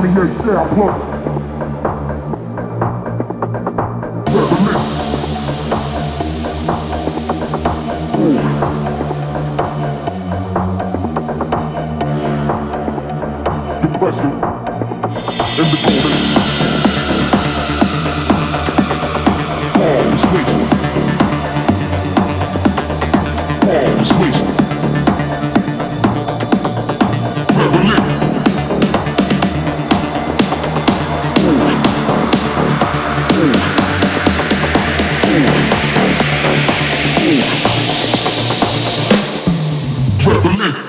28 down, plus. Depression in the corner. Prevalent.